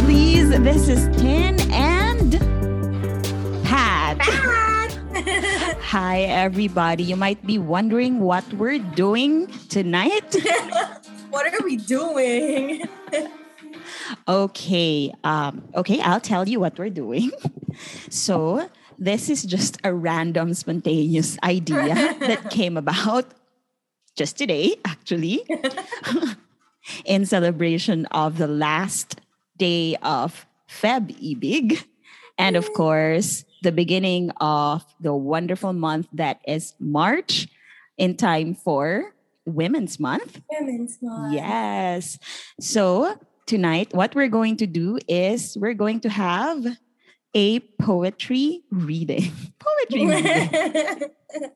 lovelies. This is Tin and Pat. Pat! Hi, everybody. You might be wondering what we're doing tonight. what are we doing? okay, um, okay, I'll tell you what we're doing. So, this is just a random, spontaneous idea that came about just today, actually, in celebration of the last day of Feb Ibig. And of course, the beginning of the wonderful month that is March in time for Women's Month. Women's Month. Yes. So tonight, what we're going to do is we're going to have a poetry reading. poetry reading.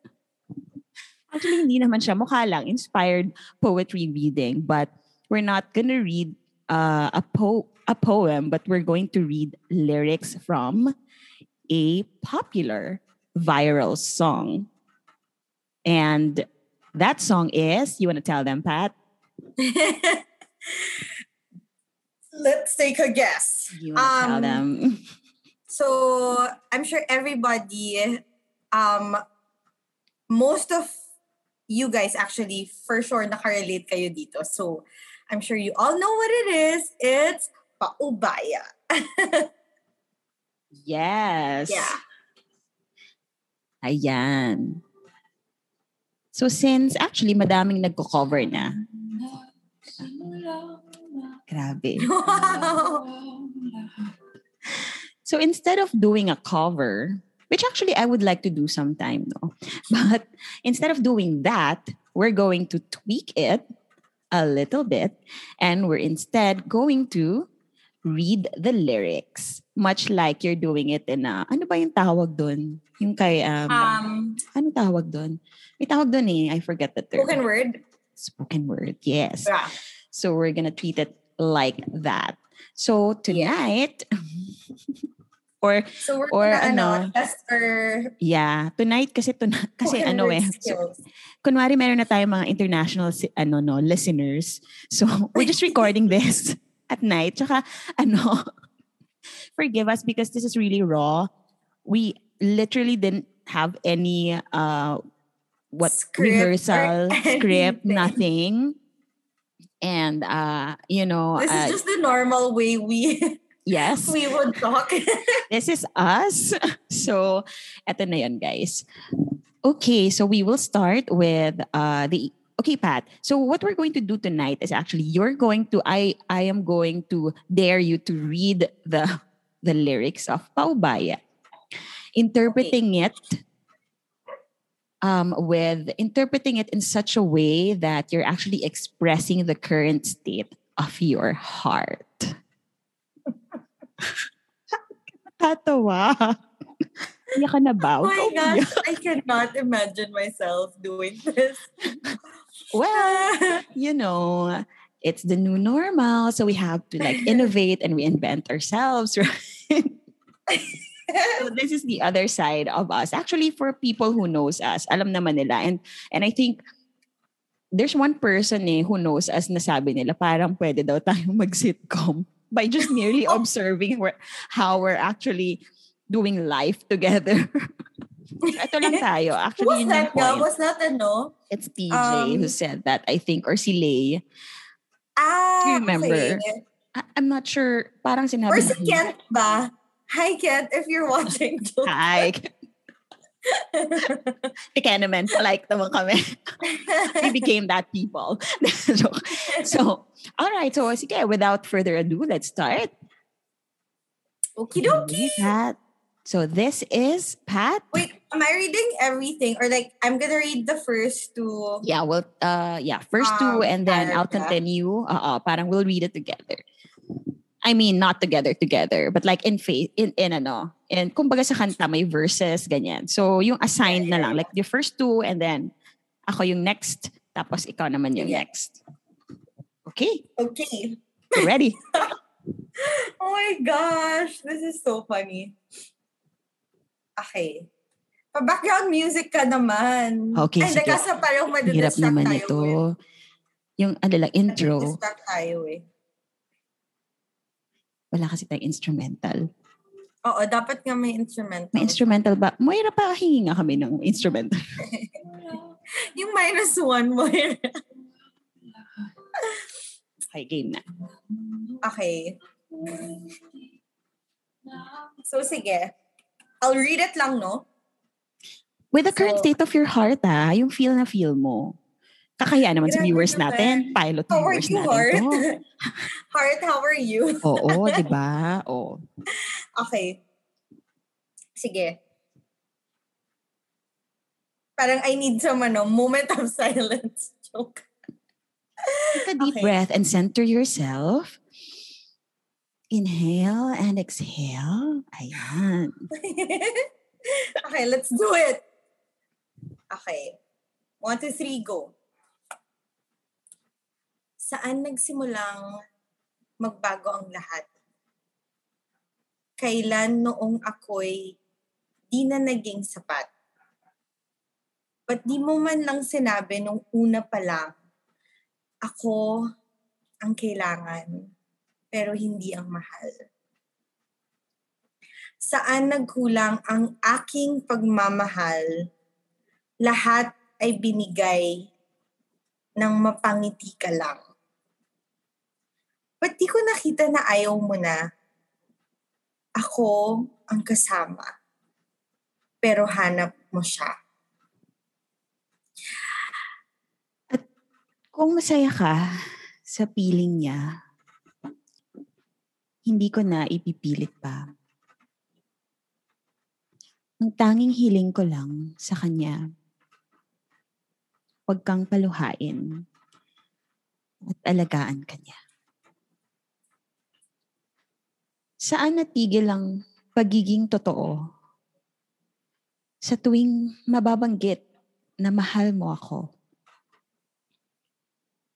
Actually, hindi naman siya mukha lang inspired poetry reading, but we're not gonna read uh, a po a poem, but we're going to read lyrics from a popular viral song. And that song is, you want to tell them, Pat? Let's take a guess. You want to tell Um, them? So, I'm sure everybody, um, most of you guys actually, for sure, nakarelate kayo dito. So, I'm sure you all know what it is. It's paubaya. Yes. yeah. Ayan. So since actually madaming nagko-cover na. Grabe. Wow. So instead of doing a cover, which actually I would like to do sometime, no? But instead of doing that, we're going to tweak it a little bit and we're instead going to read the lyrics much like you're doing it in a ano ba yung tawag doon? Yung kay um, Um, ano tawag doon? May tawag doon eh. I forget the term. spoken word. Spoken word. Yes. Yeah. So we're gonna treat it like that. So tonight, or So we're Or gonna, ano, ano, test our yeah, tonight kasi tonight kasi ano eh. So, kunwari meron na tayong mga international si- ano no listeners. So we're just recording this at night. Tsaka ano, forgive us because this is really raw. We literally didn't have any uh what Script rehearsal script nothing. And uh you know, This uh, is just the normal way we yes. we would talk. this is us. So, eto na yun, guys. Okay, so we will start with uh, the Okay, Pat. So what we're going to do tonight is actually you're going to I I am going to dare you to read the the lyrics of Paubaya. Interpreting it um, with interpreting it in such a way that you're actually expressing the current state of your heart. Tatawa. Iyak ka na ba? oh my gosh, I cannot imagine myself doing this. Well, you know, it's the new normal. So we have to like innovate and reinvent ourselves, right? so this is the other side of us. Actually, for people who knows us, alam naman nila. And and I think there's one person eh who knows us na sabi nila parang pwede daw tayong mag-sitcom by just merely observing where, how we're actually doing life together. Ito lang tayo. Actually, Was that nga? Was that ano? It's PJ Um, who said that, I think, or si Lay. Ah, Do you remember? okay. I- I'm not sure. Parang sinabi Or si Kent ba? Hi Kent, if you're watching. Hi. Ika naman, like naman kami. We became that people. Joke. so, all right. So, sige, without further ado, let's start. Okie dokie. So, this is Pat. Wait, am I reading everything? Or like, I'm gonna read the first two. Yeah, well, uh, yeah, first two, Um, and then I'll continue. Uh, parang we'll read it together. I mean, not together, together, but like in faith, in, in ano, in, kumbaga sa kanta, may verses, ganyan. So, yung assigned na lang, like the first two, and then ako yung next, tapos ikaw naman yung Yeah. next. Okay, Okay. so ready? Oh my gosh, this is so funny. Okay. Pa-background music ka naman. Okay, Ay, sige. nagkasa parang Hirap madidistract naman tayo. ito. Eh. Yung ano lang, intro. Madidistract tayo eh. Wala kasi tayong instrumental. Oo, dapat nga may instrumental. May instrumental ba? Moira, pa hingi nga kami ng instrumental. yung minus one, Moira. okay, game na. Okay. So, sige. I'll read it lang, no? With the current So- state of your heart, ah, yung feel na feel mo. Kakaya naman sa viewers natin, pilot How are viewers you, natin Heart? to. Heart, how are you? Oo, di ba? Oo. Okay. Sige. Parang I need some ano, moment of silence. Joke. Take a deep Okay. breath and center yourself. Inhale and exhale. Ayan. okay, let's do it. Okay. One, two, three, go. Saan nagsimulang magbago ang lahat? Kailan noong ako'y di na naging sapat? Ba't di mo man lang sinabi nung una pa lang, ako ang kailangan, pero hindi ang mahal? Saan nagkulang ang aking pagmamahal? Lahat ay binigay ng mapangiti ka lang. Ba't di ko nakita na ayaw mo na? Ako ang kasama. Pero hanap mo siya. Kung masaya ka sa piling niya, hindi ko na ipipilit pa. Ang tanging hiling ko lang sa kanya, huwag kang paluhain at alagaan ka niya. Saan natigil ang pagiging totoo? Sa tuwing mababanggit na mahal mo ako.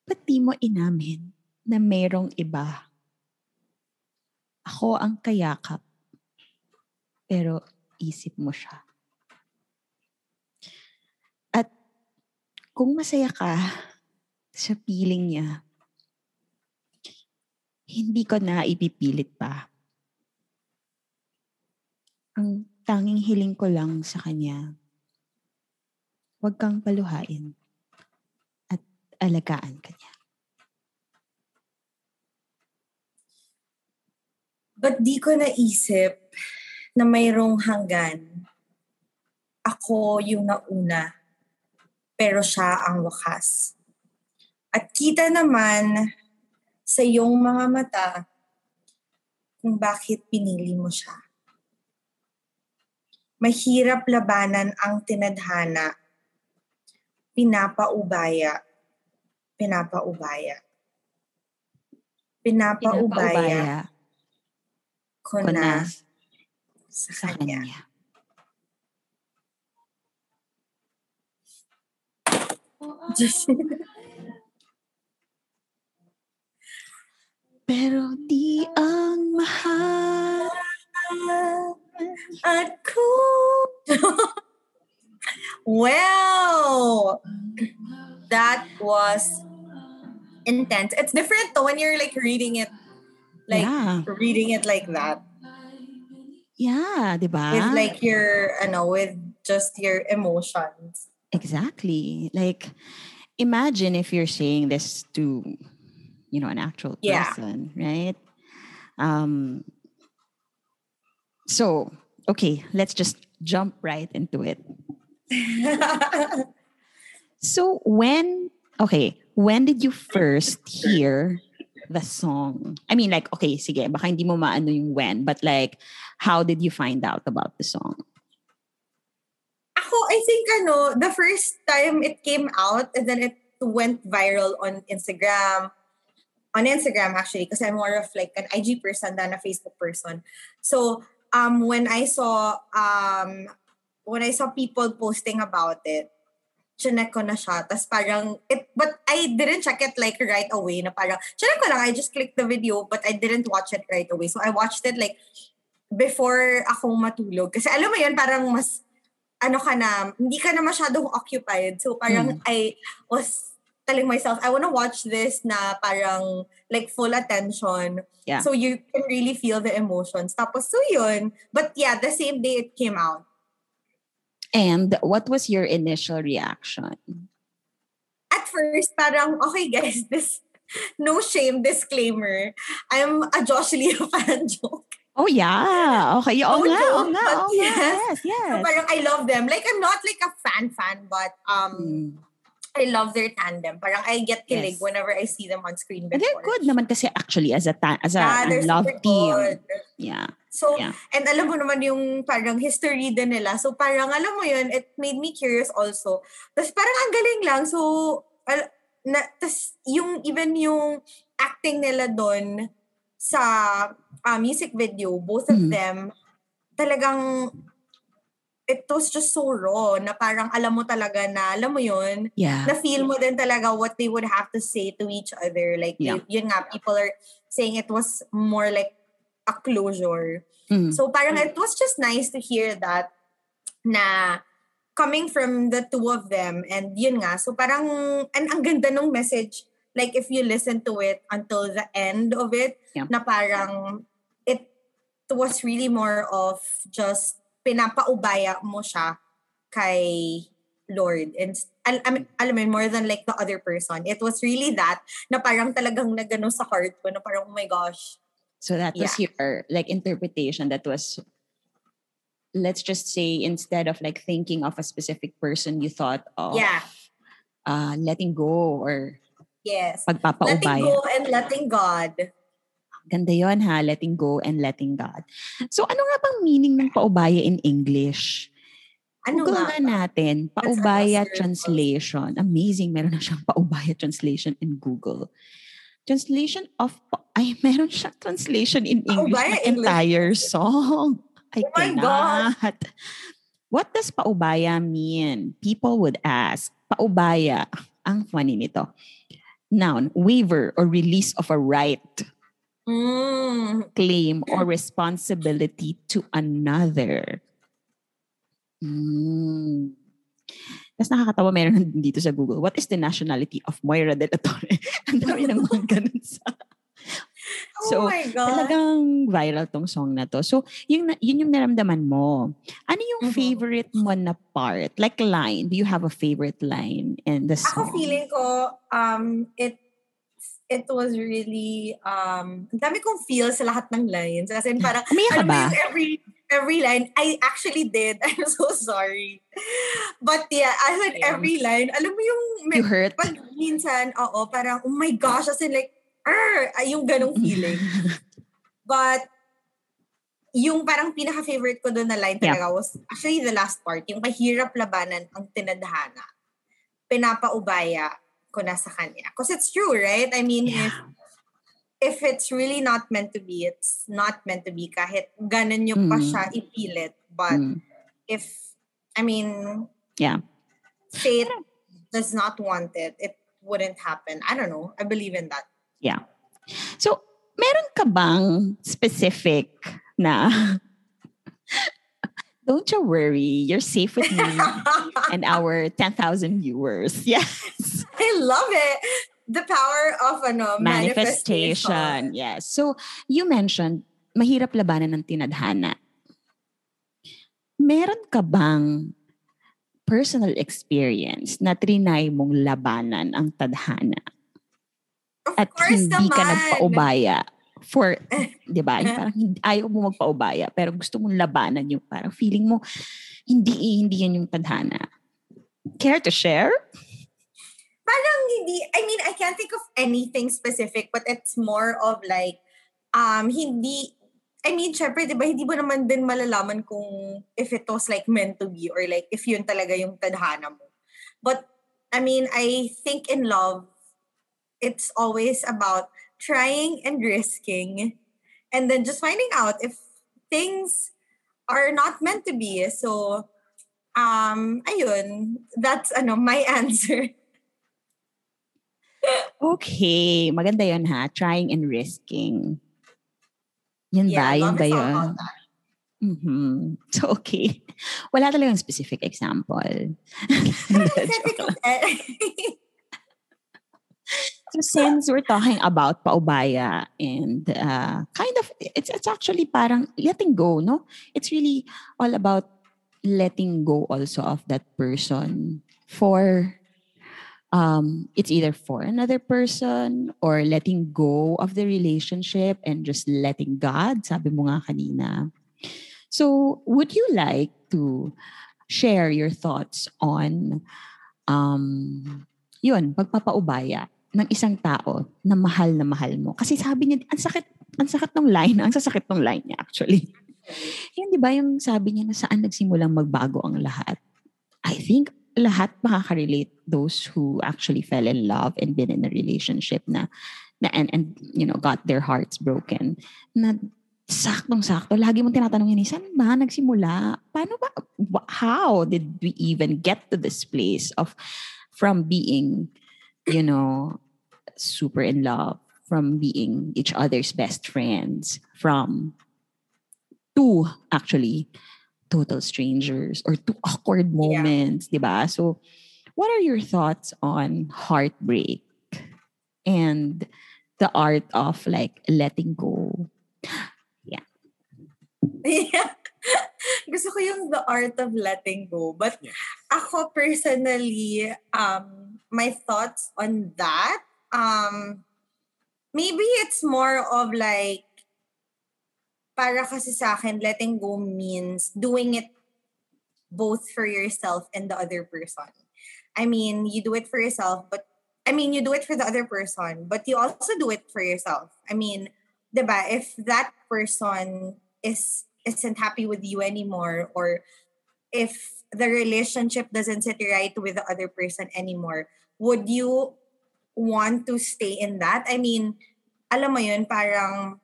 Ba't di mo inamin na merong iba? Ako ang kayakap, pero isip mo siya. At kung masaya ka sa piling niya, hindi ko na ipipilit pa. Ang tanging hiling ko lang sa kanya, huwag kang paluhain at alagaan ka niya. Ba't di ko naisip na mayroong hanggan? Ako yung nauna, pero siya ang wakas. At kita naman sa iyong mga mata kung bakit pinili mo siya. Mahirap labanan ang tinadhana. Pinapaubaya. Pinapaubaya. Pinapaubaya ko ko na na sa sa kanya. Pero di ang mahal. at wow! That was intense. It's different though when you're like reading it, like yeah. reading it like that. Yeah, di ba? With like your, ano, with just your emotions. Exactly. Like, imagine if you're saying this to, you know, an actual Yeah. person, right? Um. So, okay, let's just jump right into it. So, when, okay, when did you first hear the song? I mean, like, okay, sige, baka hindi mo maano yung when, but like, how did you find out about the song? Ako, I think ano, the first time it came out and then it went viral on Instagram. On Instagram actually, because I'm more of like an IG person than a Facebook person. So um when I saw um when I saw people posting about it, chinek ko na siya. Tapos parang, it, but I didn't check it like right away na parang, chinek ko lang, I just clicked the video but I didn't watch it right away. So I watched it like before akong matulog. Kasi alam mo yun, parang mas, ano ka na, hindi ka na masyadong occupied. So parang I was telling myself, I wanna watch this na parang like full attention. Yeah. So you can really feel the emotions. Tapos so yun. But yeah, the same day it came out. And what was your initial reaction? At first, parang, okay guys, this, no shame disclaimer. I'm a Josh Leo fan joke. Oh yeah. Okay. Oo No nga. Nga. but Oo nga. yes. Yes. Yes. So parang I love them. Like, I'm not like a fan fan, but um, Mm. I love their tandem. Parang I get kilig Yes. whenever I see them on screen And they're before. good naman kasi actually as a ta- as a Yeah, love team. good. Yeah. So, Yeah. and alam mo naman yung parang history din nila. So, parang alam mo yun, it made me curious also. Tapos parang ang galing lang. So, al- na, tas yung, even yung acting nila doon sa uh, music video, both of Mhm. them, talagang it was just so raw na parang alam mo talaga na, alam mo yun, Yeah. na feel mo din talaga what they would have to say to each other. Like, Yeah. yun nga, people are saying it was more like a closure. Mm. So parang it was just nice to hear that na coming from the two of them and yun nga. So parang, and ang ganda nung message, like if you listen to it until the end of it, Yeah. na parang it was really more of just pinapaubaya mo siya kay Lord. And al- I mean, alam mo, more than like the other person. It was really that na parang talagang nagano sa heart ko na parang, oh my gosh. So that was your like interpretation. That was let's just say instead of like thinking of a specific person, you thought of Yeah. uh, letting go or Yes. Letting pagpapaubaya. go and letting God. Ganda yon ha, letting go and letting God. So ano nga bang meaning ng paubaya in English? Ano Google nga? nga natin, paubaya translation. Amazing, meron na siyang paubaya translation in Google. Translation of, pa- ay, meron siyang translation in English Paubaya ng English. entire song. I Oh my God. What does paubaya mean? People would ask. Paubaya, ang funny nito. Noun, waiver or release of a right Mm. claim or responsibility to another. Mm. Tapos nakakatawa, meron dito sa Google. What is the nationality of Moira de la Torre? Ang dami ng mga ganun sa... So, oh my God. Talagang viral tong song na to. So, yung, na- yun yung naramdaman mo. Ano yung Mhm. favorite mo na part? Like line. Do you have a favorite line in the Ako song? feeling ko, um, it it was really, um, ang dami kong feel sa lahat ng lines. As in, parang, Umiyak alam mo yung every, every line, I actually did. I'm so sorry. But yeah, as in every line, alam mo yung, You hurt? pag minsan, oo, parang, oh my gosh, as in like, "Arr!" ay, yung ganong feeling. But, yung parang pinaka-favorite ko doon na line Yeah. talaga was actually the last part, yung mahirap labanan ang tinadhana. Pinapaubaya ko na sa kanya. Because it's true, right? I mean, if Yeah. if it's really not meant to be, it's not meant to be kahit ganun pa Mm. siya ipilit. But Mm. if, I mean, Yeah. fate does not want it, it wouldn't happen. I don't know. I believe in that. Yeah. So, meron ka bang specific na Don't you worry, you're safe with me and our 10,000 viewers. Yes. I love it. The power of ano, Manifestation. manifestation. Yes. So, you mentioned mahirap labanan ng tinadhana. Meron ka bang personal experience na trinay mong labanan ang tadhana Of at hindi ka naman. nagpaubaya for, di ba? Parang ayaw mo magpaubaya pero gusto mong labanan yung parang feeling mo hindi hindi yan yung tadhana. Care to share? Parang hindi, I mean, I can't think of anything specific, but it's more of like, um, hindi, I mean, syempre, di ba, hindi mo naman din malalaman kung if it was like meant to be or like if yun talaga yung tadhana mo. But, I mean, I think in love, it's always about trying and risking and then just finding out if things are not meant to be. So, um, ayun, that's ano, my answer. Okay, maganda yun ha. Trying and risking. Yun ba? Yun ba yun? Mhm. So, okay. Wala talagang specific example. So since we're talking about paubaya and uh, kind of, it's, it's actually parang letting go, no? It's really all about letting go also of that person for um, it's either for another person or letting go of the relationship and just letting God, sabi mo nga kanina. So, would you like to share your thoughts on um, yun, pagpapaubaya ng isang tao na mahal na mahal mo? Kasi sabi niya, ang sakit, ang sakit ng line, ang sasakit ng line niya actually. Yun, di ba yung sabi niya na saan nagsimulang magbago ang lahat? I think lahat makaka-relate those who actually fell in love and been in a relationship na, na and, and you know got their hearts broken na saktong-sakto lagi mong tinatanong yun saan ba nagsimula paano ba how did we even get to this place of from being you know super in love from being each other's best friends from two actually total strangers or two awkward moments, yeah. ba? So, what are your thoughts on heartbreak and the art of like letting go? Yeah. Yeah. Gusto ko yung the art of letting go. But yeah. ako personally, um, my thoughts on that, um, maybe it's more of like para kasi sa akin, letting go means doing it both for yourself and the other person. I mean, you do it for yourself, but I mean, you do it for the other person, but you also do it for yourself. I mean, diba, if that person is isn't happy with you anymore or if the relationship doesn't sit right with the other person anymore, would you want to stay in that? I mean, alam mo yun, parang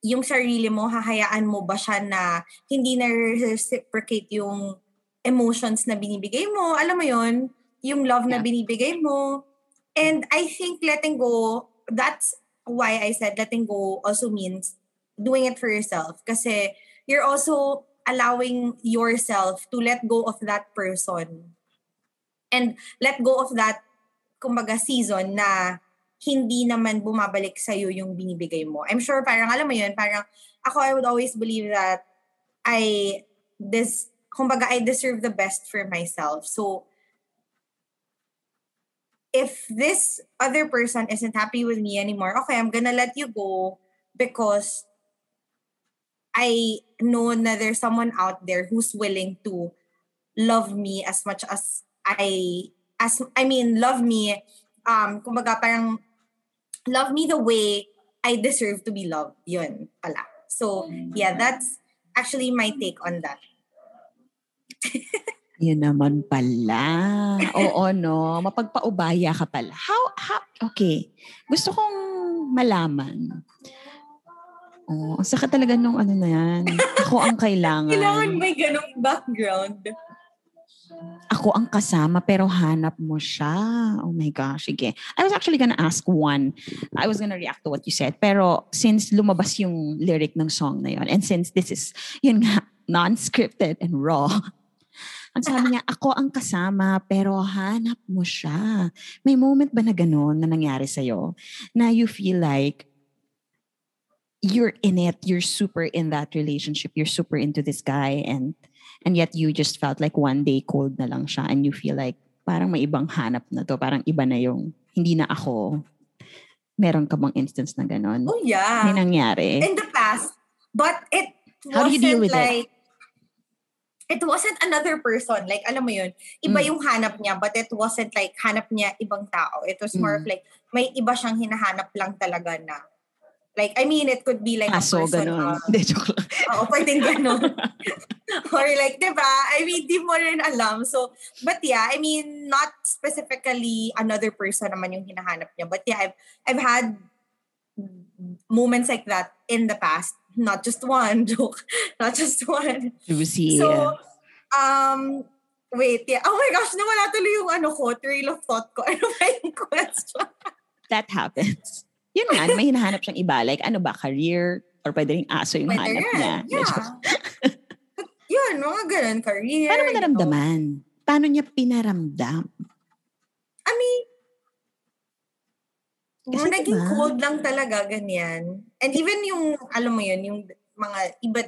yung sarili mo, hahayaan mo ba siya na hindi na reciprocate yung emotions na binibigay mo? Alam mo yon yung love na binibigay mo. And I think letting go, that's why I said letting go also means doing it for yourself. Kasi you're also allowing yourself to let go of that person. And let go of that, kumbaga, season na hindi naman bumabalik sa iyo yung binibigay mo. I'm sure parang alam mo yun, parang ako I would always believe that I this kumbaga I deserve the best for myself. So if this other person isn't happy with me anymore, okay, I'm gonna let you go because I know that there's someone out there who's willing to love me as much as I as I mean love me um kumbaga parang love me the way I deserve to be loved. Yun pala. So, yeah, that's actually my take on that. Yun naman pala. Oo, no. Mapagpaubaya ka pala. How, how, okay. Gusto kong malaman. Oh, ang sakit talaga nung ano na yan. Ako ang kailangan. Kailangan may ganong background ako ang kasama pero hanap mo siya. Oh my gosh, sige. I was actually gonna ask one. I was gonna react to what you said. Pero since lumabas yung lyric ng song na yon and since this is, yun nga, non-scripted and raw, ang sabi niya, ako ang kasama pero hanap mo siya. May moment ba na ganun na nangyari sa'yo na you feel like you're in it, you're super in that relationship, you're super into this guy and and yet you just felt like one day cold na lang siya and you feel like parang may ibang hanap na to, parang iba na yung hindi na ako. Meron ka bang instance na ganon? Oh yeah. May nangyari? In the past. But it How do you deal with like, it? It wasn't another person. Like, alam mo yun, iba mm. yung hanap niya, but it wasn't like hanap niya ibang tao. It was more mm. of like, may iba siyang hinahanap lang talaga na Like, I mean, it could be like Aso, a person. ganun. Hindi, uh, joke lang. Oo, pwedeng ganun. Or like, di ba? I mean, di mo rin alam. So, but yeah, I mean, not specifically another person naman yung hinahanap niya. But yeah, I've, I've had moments like that in the past. Not just one, joke. Not just one. Juicy. So, um, wait, yeah. Oh my gosh, nawala tuloy yung ano ko, trail of thought ko. Ano ba yung question? That happens yun nga, may hinahanap siyang iba. Like, ano ba, career? Or pwede rin aso yung pwede hanap rin. niya. Yeah. yun, mga ganun, career. Paano mo naramdaman? You know? Paano niya pinaramdam? I mean, Kasi naging diba? cold lang talaga, ganyan. And even yung, alam mo yun, yung mga iba,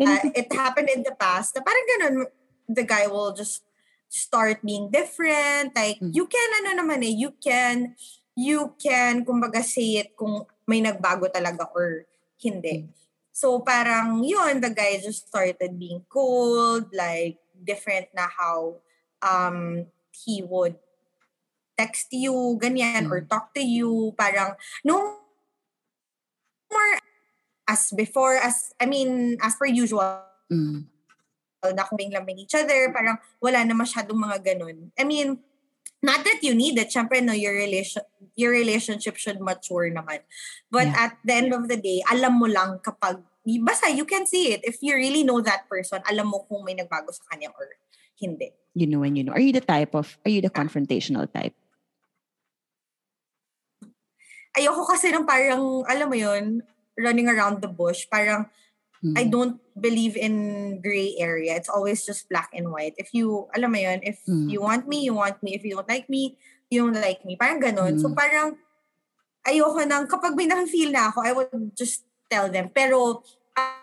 uh, it happened in the past, na parang ganun, the guy will just start being different. Like, mm. you can, ano naman eh, you can, you can, kumbaga, say it kung may nagbago talaga or hindi. Mm. So, parang yun, the guy just started being cold, like, different na how um, he would text you, ganyan, mm. or talk to you, parang, no more as before, as, I mean, as per usual, mm. Na kuming each other, parang wala na masyadong mga ganun. I mean, not that you need it. Siyempre, no, your, relation, your relationship should mature naman. But yeah. at the end of the day, alam mo lang kapag, basta you can see it. If you really know that person, alam mo kung may nagbago sa kanya or hindi. You know and you know. Are you the type of, are you the confrontational type? ayoko kasi ng parang, alam mo yun, running around the bush. Parang, mm-hmm. I don't believe in gray area. It's always just black and white. If you, alam mo yun, if mm-hmm. you want me, you want me. If you don't like me, you don't like me. Parang ganun. Mm-hmm. So parang, ayoko nang, kapag may nakafeel na ako, I would just tell them. Pero, uh,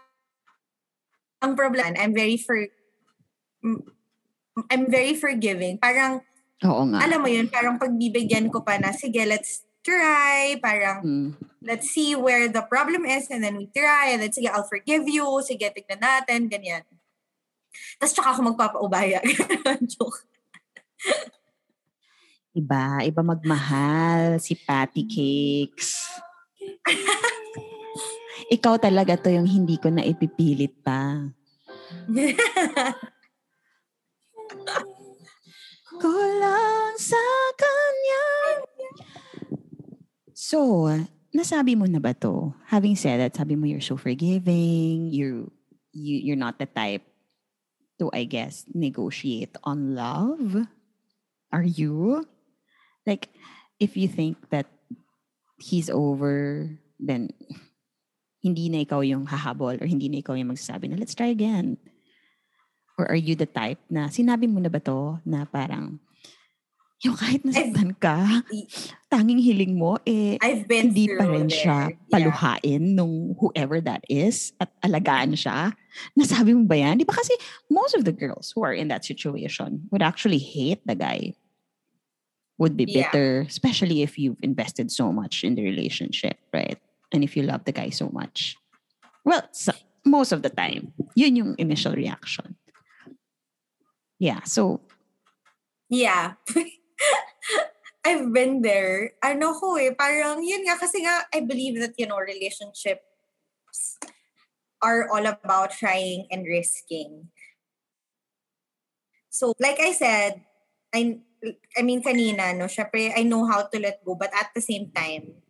ang problem, I'm very for, I'm very forgiving. Parang, Oo nga. alam mo yun, parang pagbibigyan ko pa na, sige, let's try, parang mm. let's see where the problem is and then we try and then sige, I'll forgive you, sige, tignan natin, ganyan. Tapos tsaka ako magpapaubaya. Joke. Iba, iba magmahal si Patty Cakes. Ikaw talaga to yung hindi ko na ipipilit pa. Kulang sa kanya So, nasabi mo na ba to? Having said that, sabi mo you're so forgiving, you, you you're not the type to, I guess, negotiate on love. Are you? Like, if you think that he's over, then hindi na ikaw yung hahabol or hindi na ikaw yung magsasabi na let's try again. Or are you the type na sinabi mo na ba to na parang yung kahit nasaktan ka, tanging hiling mo, eh, I've been hindi pa rin siya yeah. paluhain nung whoever that is at alagaan siya. Nasabi mo ba yan? Di ba kasi most of the girls who are in that situation would actually hate the guy. Would be bitter, yeah. especially if you've invested so much in the relationship, right? And if you love the guy so much. Well, so, most of the time, yun yung initial reaction. Yeah, so Yeah. I've been there. Ano ko eh, parang yun nga kasi nga I believe that you know relationships are all about trying and risking. So like I said, I I mean kanina no, syempre I know how to let go but at the same time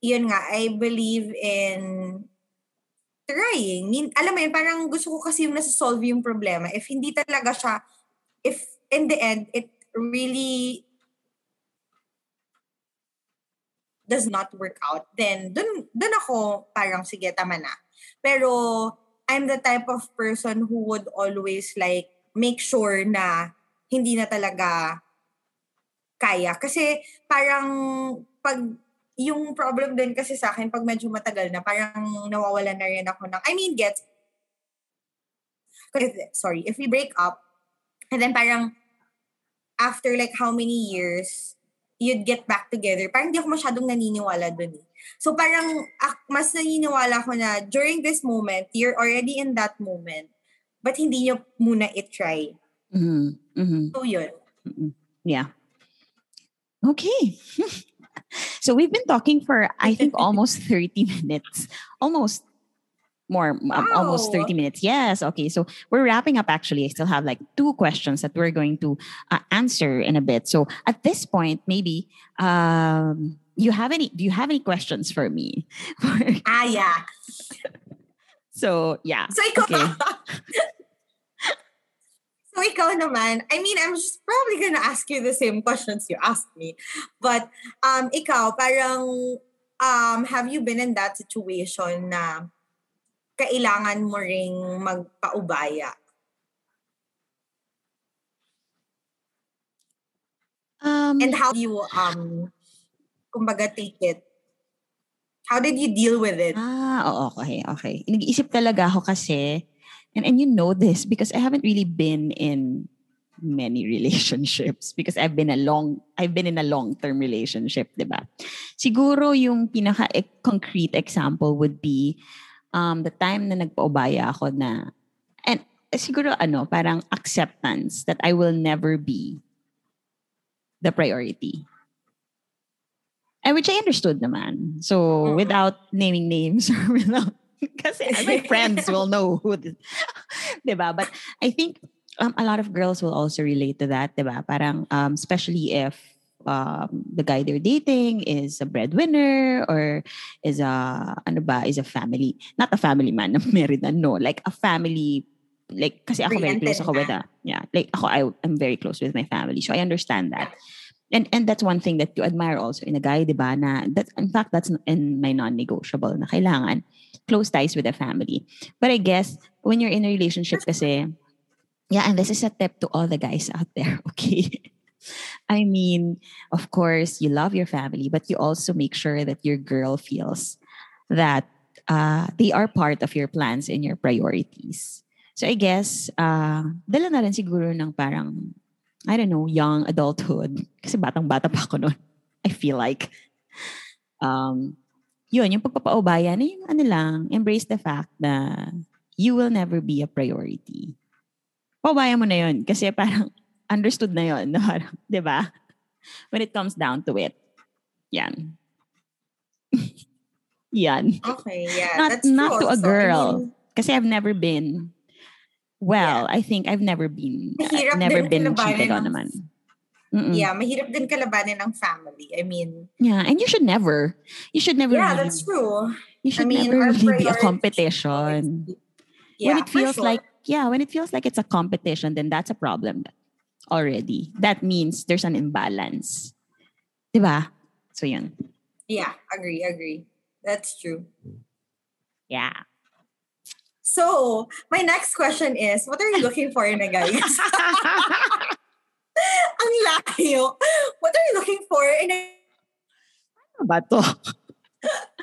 yun nga, I believe in trying. Alam mo yun, parang gusto ko kasi yung nasa-solve yung problema. If hindi talaga siya, if in the end, it really does not work out, then dun, dun ako parang sige, tama na. Pero I'm the type of person who would always like make sure na hindi na talaga kaya. Kasi parang pag yung problem din kasi sa akin pag medyo matagal na parang nawawalan na rin ako ng I mean gets sorry if we break up and then parang after like how many years, you'd get back together. Parang hindi ako masyadong naniniwala dun eh. So parang ak- mas naniniwala ko na during this moment, you're already in that moment, but hindi nyo muna i-try. Mm-hmm. Mm-hmm. So yun. Mm-hmm. Yeah. Okay. so we've been talking for, I think, almost 30 minutes. Almost more wow. um, almost 30 minutes. Yes okay so we're wrapping up actually. I still have like two questions that we're going to uh, answer in a bit. So at this point maybe um you have any do you have any questions for me? Ah yeah. So yeah so ikaw, okay. so ikaw naman i mean i'm just probably gonna ask you the same questions you asked me. But um ikaw parang um have you been in that situation na kailangan mo ring magpaubaya? Um, And how do you, um, kumbaga, take it? How did you deal with it? Ah, oo, okay, okay. Nag-iisip talaga ako kasi, and, and you know this because I haven't really been in many relationships because I've been a long I've been in a long-term relationship, 'di ba? Siguro yung pinaka concrete example would be um the time na nagpaubaya ako na and siguro ano, parang acceptance that I will never be the priority. And which I understood naman. So, Mhm. without naming names or without kasi my friends will know who this, 'di ba? But I think um, a lot of girls will also relate to that, 'di ba? Parang um, especially if um, the guy they're dating is a breadwinner or is a ano ba, is a family, not a family man, married na, no, like a family like kasi ako very close ako with a yeah, like ako I am very close with my family. So I understand that. And and that's one thing that you admire also in a guy, 'di ba? Na that in fact that's in my non-negotiable na kailangan close ties with the family. But I guess when you're in a relationship kasi yeah, and this is a tip to all the guys out there, okay? I mean, of course, you love your family, but you also make sure that your girl feels that uh, they are part of your plans and your priorities. So I guess, uh, dala na rin siguro ng parang, I don't know, young adulthood. Kasi batang-bata pa ako noon. I feel like. Um, yun, yung pagpapaubaya na yung ano lang, embrace the fact na you will never be a priority. Paubaya mo na yun. Kasi parang understood na yun. Parang, di ba? When it comes down to it. Yan. Yan. Okay, yeah. Not- that's true not to a also. I girl. mean, Kasi I've never been, well, I think I've never been, Mahirap never been cheated on naman. Mm-mm. yeah, mahirap din kalabanin ng family. I mean, Yeah, and you should never, you should never yeah, really, that's true. you should I mean, never really be a competition. Yeah, when it feels sure. like, yeah, when it feels like it's a competition, then that's a problem already. That means there's an imbalance. Diba? So yun. Yeah, agree, agree. That's true. Yeah. So, my next question is, what are you looking for in a guy? Ang layo. What are you looking for in a Ano ba to?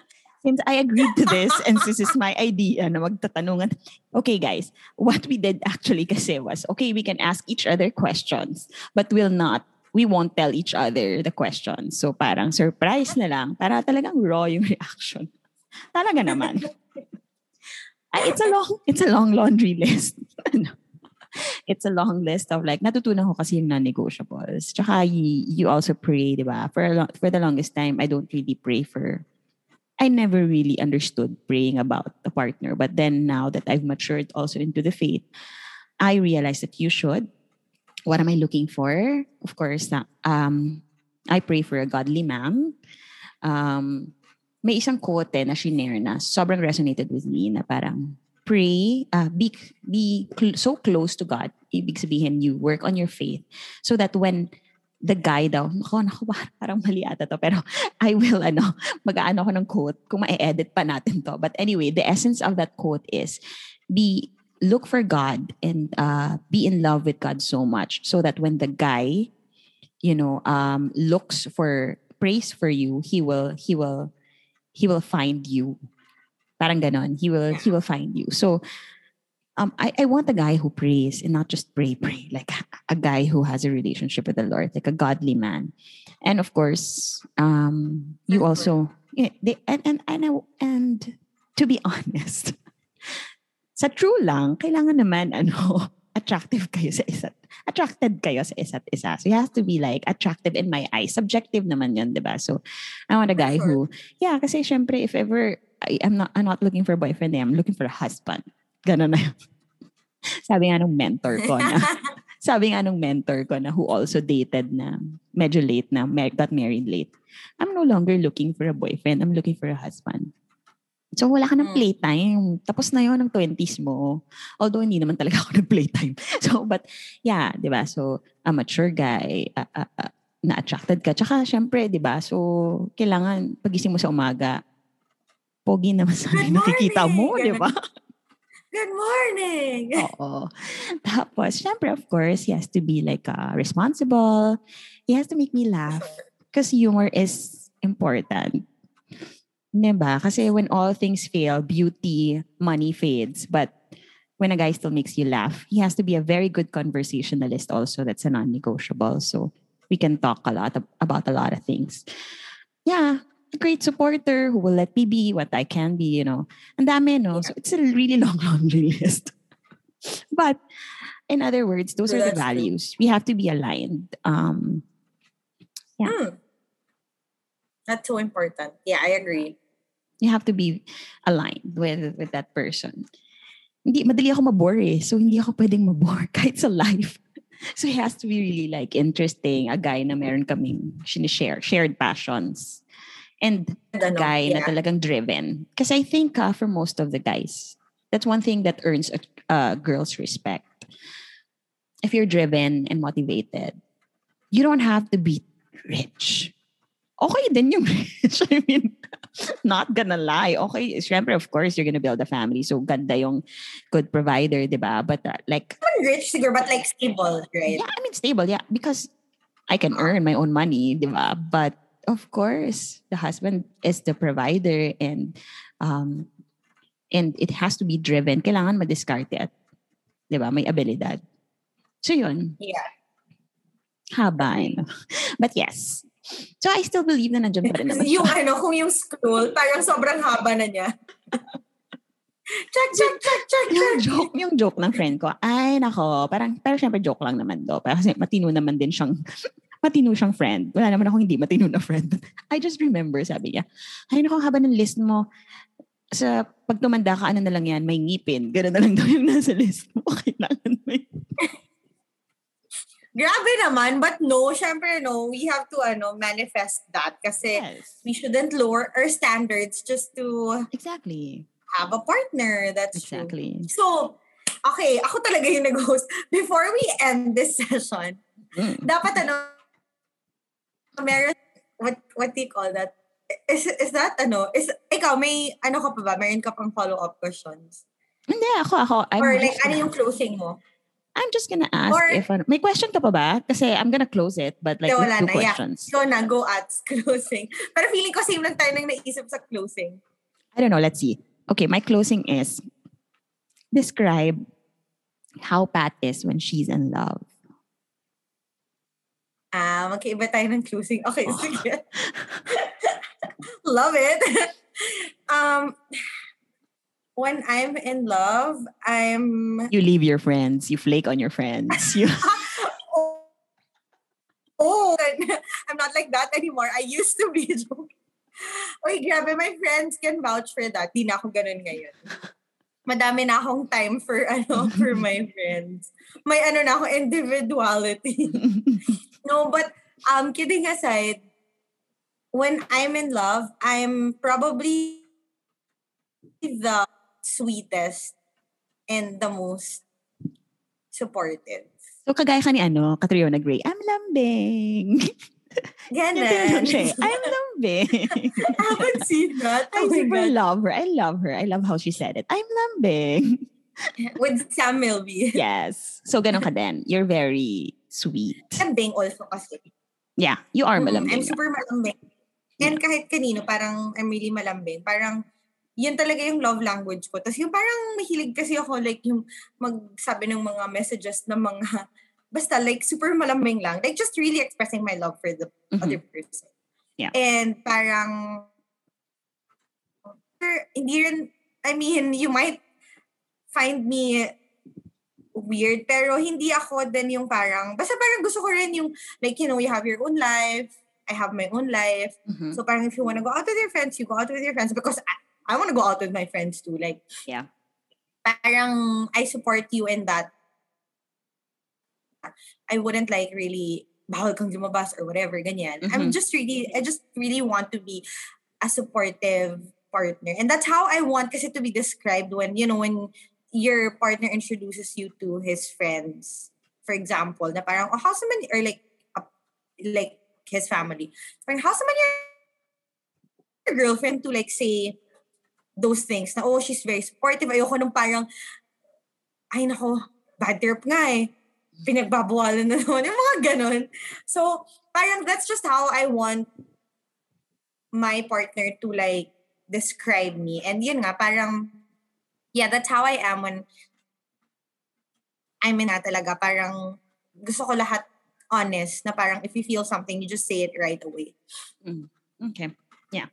Since I agreed to this and this is my idea na magtatanungan. Okay guys, what we did actually kasi was, okay, we can ask each other questions, but we'll not, we won't tell each other the questions. So parang surprise na lang, para talagang raw yung reaction. Talaga naman. It's a long, it's a long laundry list. Ano? it's a long list of like, natutunan ko kasi yung non-negotiables. Tsaka you, you also pray, di ba? For, a lo- for the longest time, I don't really pray for, I never really understood praying about a partner. But then now that I've matured also into the faith, I realized that you should. What am I looking for? Of course, um, I pray for a godly man. Um, may isang quote na shinare na sobrang resonated with me na parang pray, uh, be, be cl- so close to God. Ibig sabihin, you work on your faith so that when the guy daw, nako, nako, parang mali ata to, pero I will, ano, mag-aano ako ng quote kung ma-edit pa natin to. But anyway, the essence of that quote is, be, look for God and uh, be in love with God so much so that when the guy, you know, um, looks for praise for you, he will, he will, he will find you. Parang ganon. He will, he will find you. So, um, I, I want a guy who prays and not just pray, pray, like a guy who has a relationship with the Lord, like a godly man. And of course, um, you also, yeah, they, and, and, and, I, and to be honest, sa true lang, kailangan naman, ano, attractive kayo sa isa't, attracted kayo sa isa't isa. So you have to be like attractive in my eyes. Subjective naman yun, di ba? So I want a guy Sure. who, yeah, kasi syempre, if ever, I, I'm not, I'm not looking for a boyfriend, eh, I'm looking for a husband. Ganon na yun. Sabi nga nung mentor ko na, sabi nga nung mentor ko na who also dated na medyo late na, got married late. I'm no longer looking for a boyfriend. I'm looking for a husband. So wala ka ng Mm. playtime. Tapos na yon ng 20s mo. Although hindi naman talaga ako ng playtime. So, but yeah, di ba? So, a mature guy, uh, uh, uh, na-attracted ka. Tsaka, syempre, di ba? So, kailangan, pagising mo sa umaga, pogi naman sana nakikita mo, di ba? Good morning! Oo. Tapos, syempre, of course, he has to be like uh, responsible. He has to make me laugh. Because humor is important. Diba? Kasi when all things fail, beauty, money fades. But when a guy still makes you laugh, he has to be a very good conversationalist also. That's a non-negotiable. So we can talk a lot ab- about a lot of things. Yeah, great supporter who will let me be what I can be, you know. And dami, no? So it's a really long laundry list. but in other words, those So are the that's true. values. We have to be aligned. Um, Yeah. Hmm. That's so important. Yeah, I agree. you have to be aligned with with that person. Hindi, madali ako mabore eh. So, hindi ako pwedeng mabore kahit sa life. So, he has to be really like interesting. A guy na meron kaming sinishare, shared passions. And ano, guy na yeah. talagang driven. Because I think uh, for most of the guys, that's one thing that earns a, a girl's respect. If you're driven and motivated, you don't have to be rich. Okay din yung rich. I mean, not gonna lie. Okay, syempre, of course, you're gonna build a family. So, ganda yung good provider, di ba? But uh, like, Not rich siguro, but like stable, right? yeah, I mean, stable, yeah. Because I can earn my own money, di ba? But of course, the husband is the provider and um, and it has to be driven. Kailangan ma-discarte at, di ba, may abilidad. So yun, Yeah. haba. ano. But yes. So I still believe na nandiyan pa rin naman yung ano, kung yung scroll, parang sobrang haba na niya. check, check, check, check, Yung check. joke, yung joke ng friend ko, ay nako, parang, pero syempre joke lang naman do. Pero kasi matino naman din siyang, matino siyang friend. Wala naman ako hindi matino na friend. I just remember, sabi niya, ay nako, haba ng list mo, sa pag tumanda ka, ano na lang yan, may ngipin. Ganun na lang daw yung nasa list mo. Kailangan yun. Grabe naman, but no, syempre no, we have to ano manifest that kasi Yes. we shouldn't lower our standards just to Exactly. have a partner. That's true. Exactly. So, okay, ako talaga yung nag-host. Before we end this session, Mm. dapat ano, meron, what, what do you call that? Is, is that ano, is, ikaw, may, ano ka pa ba? Meron ka pang follow-up questions? Hindi, ako, ako. I'm Or like, ano yung closing mo? I'm just gonna ask Or- if, ano- may question ka pa ba? Kasi I'm gonna close it, but like wala two na, yeah. questions. Go na, go at closing. Pero feeling ko same lang tayo nang naisip sa closing. I don't know. Let's see. Okay, my closing is describe how Pat is when she's in love. Ah, magkaiba tayo ng closing. Okay, Oh. sige. Love it. um, when I'm in love, I'm You leave your friends. You flake on your friends. You, oh, oh, I'm not like that anymore. I used to be. Uy, grabe, my friends can vouch for that. Di na ako ganun ngayon. Madami na akong time for ano for my friends. May ano na ako individuality. No, but um kidding aside, when I'm in love, I'm probably the sweetest and the most supportive. so kagaya ka ni ano, Catriona Gray, I'm lambing. Ganun. I'm lambing. I haven't seen that. I Oh my super God. love her. I love her. I love how she said it. I'm lambing. With Sam Milby. Yes. So ganun ka din. You're very sweet. Malambing also kasi. Yeah, you are Mm, malambing. I'm super malambing. And kahit kanino, parang I'm really malambing. Parang, yun talaga yung love language ko. Tapos yung parang mahilig kasi ako, like yung magsabi ng mga messages na mga, basta like super malambing lang. Like just really expressing my love for the Mhm. other person. Yeah. And parang, hindi rin, I mean, you might find me weird, pero hindi ako din yung parang, basta parang gusto ko rin yung, like, you know, you have your own life, I have my own life. Mhm. So parang if you want to go out with your friends, you go out with your friends because I, I want to go out with my friends too. Like, Yeah. parang I support you in that. I wouldn't like really bawal kang lumabas or whatever, ganyan. I'm Mhm. just really, I just really want to be a supportive partner. And that's how I want kasi to be described when, you know, when your partner introduces you to his friends. For example, na parang, oh, how's naman, or like, uh, like his family. Parang, how's your, your girlfriend to like say, those things na, oh, she's very supportive. Ayoko nung parang, ay nako, bad trip nga eh. Pinagbabawalan na naman. Yung mga ganun. So, parang that's just how I want my partner to like describe me. And yun nga, parang, yeah, that's how I am when I'm in na talaga. Parang, gusto ko lahat honest na parang if you feel something, you just say it right away. Mm. Okay. Yeah.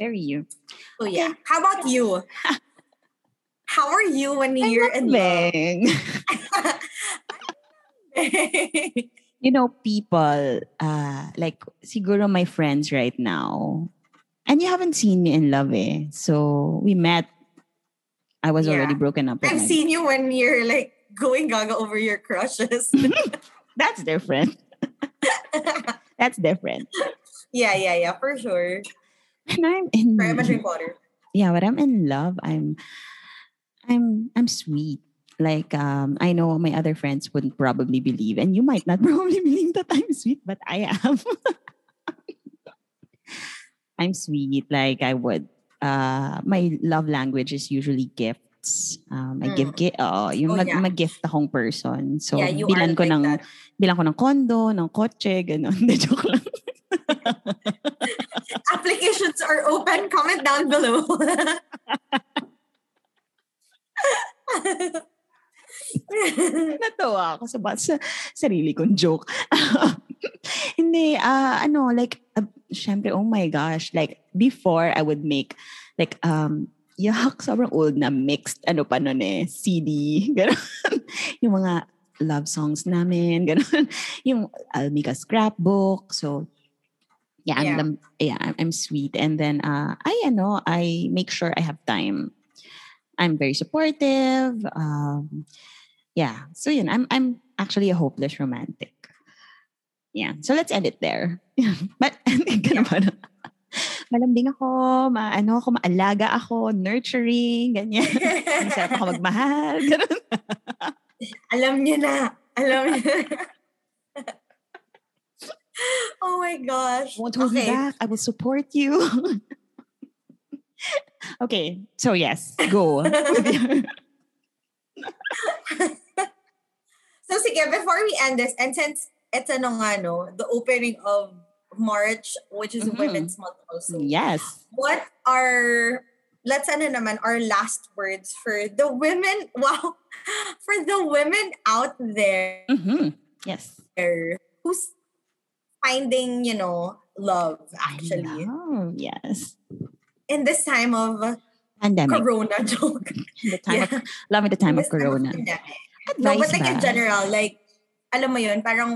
Very you. So yeah. How about you? How are you when you're in love? you know, people, uh, like, siguro my friends right now, and you haven't seen me in love, eh. So, we met. I was Yeah. already broken up. I've seen you when you're like going gaga over your crushes. That's different. That's different. yeah, yeah, yeah, for sure. When I'm in, my drink water. yeah, when I'm in love, I'm, I'm, I'm sweet. Like, um, I know my other friends wouldn't probably believe, and you might not probably believe that I'm sweet, but I am. I'm sweet. Like I would. Uh, my love language is usually gifts. Um, I give gift. Oh, yung Oh, mag, yeah. mag-gift akong person. So, yeah, you bilan ko like ng that. bilang ko ng kondo, ng kotse, ganun. Hindi, joke lang. Applications are open. Comment down below. Natawa ako sa, sa sarili kong joke. Hindi, ah ano, like, uh, syempre, oh my gosh, like, before I would make, like, um, yuck, sobrang old na mixed, ano pa nun eh, CD, gano'n. yung mga love songs namin, gano'n. Yung Almika scrapbook, so, yeah, I'm, Yeah. the- yeah, I'm, I'm sweet. And then, uh, I, ano, I make sure I have time. I'm very supportive. Um, yeah. So yun, I'm I'm actually a hopeless romantic. Yeah. So let's end it there. But ganun ba na? Malambing ako, maano ako, maalaga ako, nurturing, ganyan. Masarap ako magmahal, ganun. Alam niyo na. Alam niyo na. oh my gosh. Won't hold you Okay. back. I will support you. okay. So yes, go. So sige, before we end this, and since it's ano nga, no, the opening of March, which is Mhm. Women's Month also, yes. what are, let's ano naman, our last words for the women, wow, for the women out there hmm Yes. who's finding, you know, love actually Oh, yes. in this time of Pandemic. corona joke. The time Yeah. of, love me the time of corona. No, Advice but like in general, like, alam mo yun, parang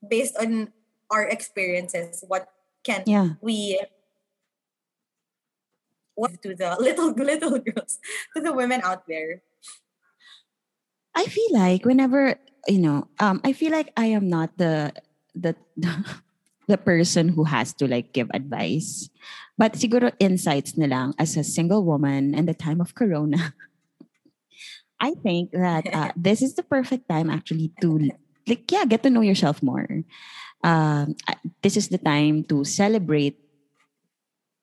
based on our experiences, what can Yeah. we what to the little little girls, to the women out there? I feel like whenever you know, um, I feel like I am not the the the person who has to like give advice, but siguro insights na lang as a single woman in the time of Corona. I think that uh, this is the perfect time actually to like yeah get to know yourself more. Um, this is the time to celebrate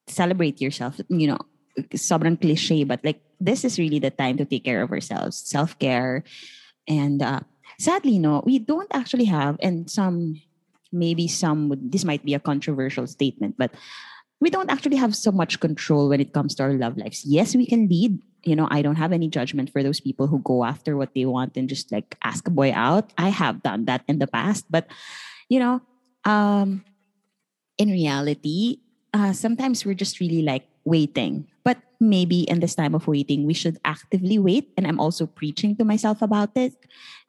celebrate yourself. You know, sobrang cliche, but like this is really the time to take care of ourselves, self care, and uh, sadly, no, we don't actually have, and some maybe some would this might be a controversial statement, but we don't actually have so much control when it comes to our love lives. Yes, we can lead. You know, I don't have any judgment for those people who go after what they want and just like ask a boy out. I have done that in the past, but you know, um, in reality, uh, sometimes we're just really like waiting. But maybe in this time of waiting, we should actively wait. And I'm also preaching to myself about it.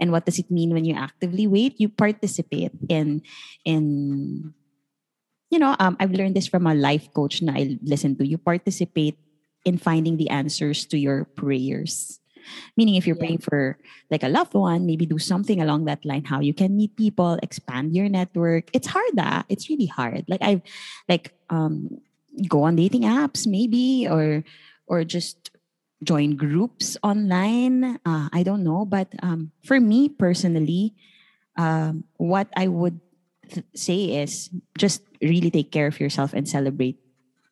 And what does it mean when you actively wait? You participate in in you know, um, I've learned this from a life coach na I listen to. You participate in finding the answers to your prayers. Meaning, if you're Yeah. praying for like a loved one, maybe do something along that line. How you can meet people, expand your network. It's hard, ah. It's really hard. Like I've, like, um, go on dating apps maybe, or or just join groups online. Uh, I don't know, but um, for me personally, um, what I would say is just really take care of yourself and celebrate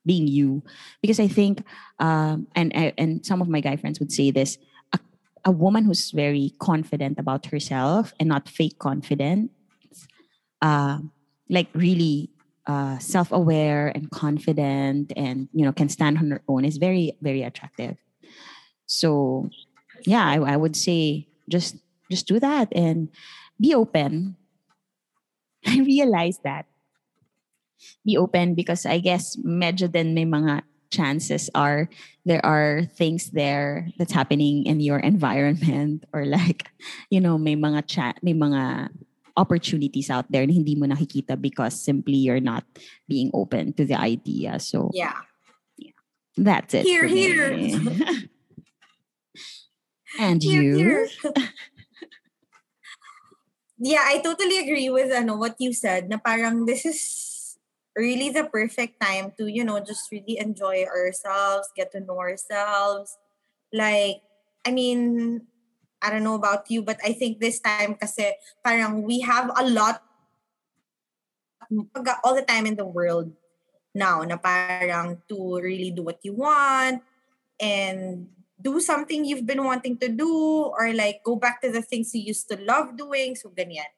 being you. Because i think um and and some of my guy friends would say this a, a woman who's very confident about herself and not fake confident uh like really uh self-aware and confident and you know can stand on her own is very very attractive. So yeah i, I would say just just do that and be open i realized that. Be open because I guess medyo din may mga chances are there are things there that's happening in your environment or like you know may mga chat may mga opportunities out there na hindi mo nakikita because simply you're not being open to the idea. So yeah. yeah that's it here here and here, you? here. Yeah i totally agree with ano what you said na parang this is really the perfect time to, you know, just really enjoy ourselves, get to know ourselves. Like, I mean, I don't know about you, but I think this time kasi parang we have a lot all the time in the world now na parang to really do what you want and do something you've been wanting to do or like go back to the things you used to love doing. So ganyan.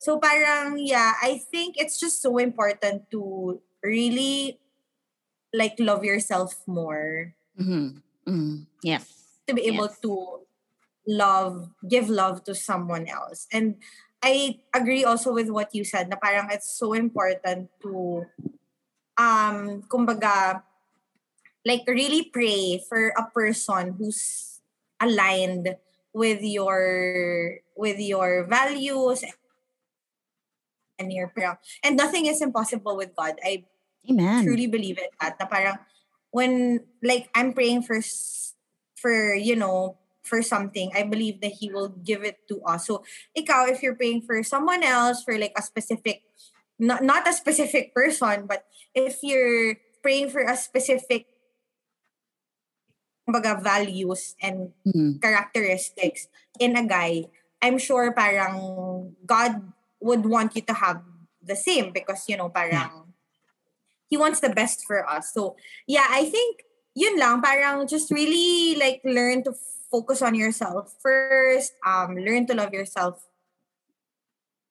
So parang yeah, I think it's just so important to really like love yourself more. mm-hmm. mm-hmm. yeah To be able Yes. to love, give love to someone else. And I agree also with what you said na parang it's so important to um kumbaga like really pray for a person who's aligned with your with your values and your parang, and nothing is impossible with God. I amen truly believe it that. Na parang when like I'm praying for for you know for something, I believe that He will give it to us. So, ikaw, if you're praying for someone else for like a specific, not not a specific person, but if you're praying for a specific kumbaga, values and Mhm. characteristics in a guy, I'm sure parang God would want you to have the same because, you know, parang He wants the best for us. So, yeah, I think yun lang, parang just really like learn to focus on yourself first, um, learn to love yourself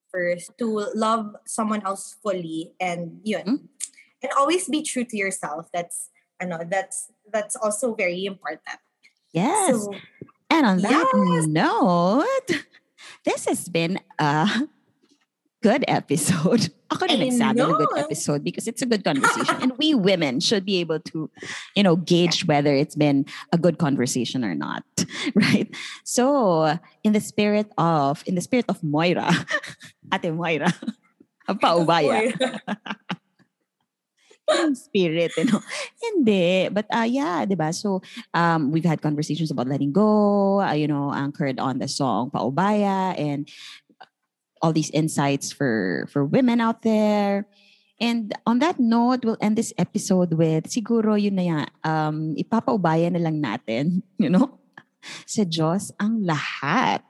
first, to love someone else fully, and yun. Mhm. And always be true to yourself. That's, ano, that's, that's also very important. yes So, And on that Yes! note, this has been a good episode. Ako rin I nagsabi na good episode because it's a good conversation. and we women should be able to, you know, gauge whether it's been a good conversation or not. Right? So, in the spirit of, in the spirit of Moira, Ate Moira, ang yung spirit, you know. Hindi. But uh, yeah, di ba? So, um, we've had conversations about letting go, uh, you know, anchored on the song Paubaya and all these insights for for women out there. And on that note, we'll end this episode with siguro yun na yan, um, ipapaubaya na lang natin, you know, sa Diyos ang lahat.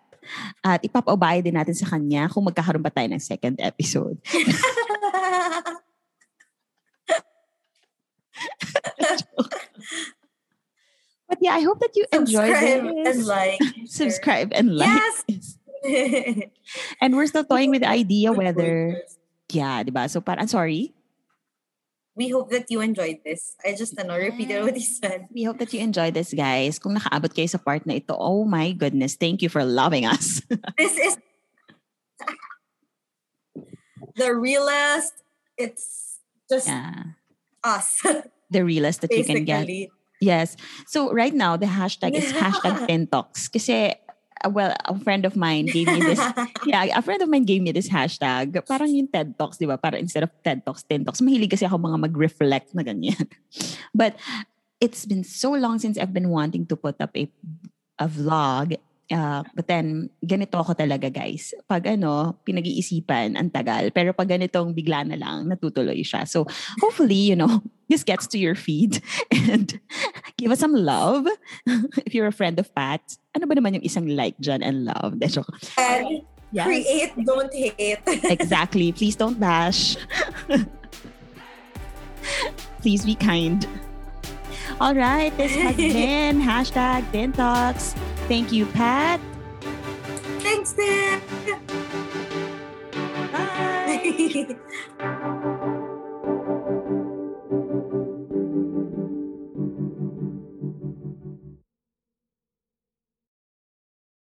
At ipapaubaya din natin sa Kanya kung magkakaroon pa tayo ng second episode. But yeah, I hope that you enjoyed this. and like. Subscribe and like. Yes. And we're still toying with the idea whether, yeah, diba? So, parang, sorry. We hope that you enjoyed this. I just ano, repeated what he said. We hope that you enjoyed this, guys. Kung nakaabot kayo sa part na ito, oh my goodness, thank you for loving us. This is the realest. It's just yeah. Us, The realest that you can get. basically. Yes. So right now, the hashtag is hashtag Tentox. Kasi, uh, well, a friend of mine gave me this yeah, a friend of mine gave me this hashtag. Parang yung TED Talks, di ba? Parang instead of TED Talks, TED Talks. Mahilig kasi ako mga mag-reflect na ganyan. But it's been so long since I've been wanting to put up a, a vlog. Uh, but then, ganito ako talaga, guys. Pag ano, pinag-iisipan, ang tagal. Pero pag ganitong bigla na lang, natutuloy siya. So, hopefully, you know, this gets to your feed and give us some love. If you're a friend of Pat, ano ba naman yung isang like dyan and love? De, joke. And Yes. create, don't hate. exactly. Please don't bash. please be kind. All right, this has been hashtag Din Talks. Thank you, Pat. Thanks, Tim. Bye.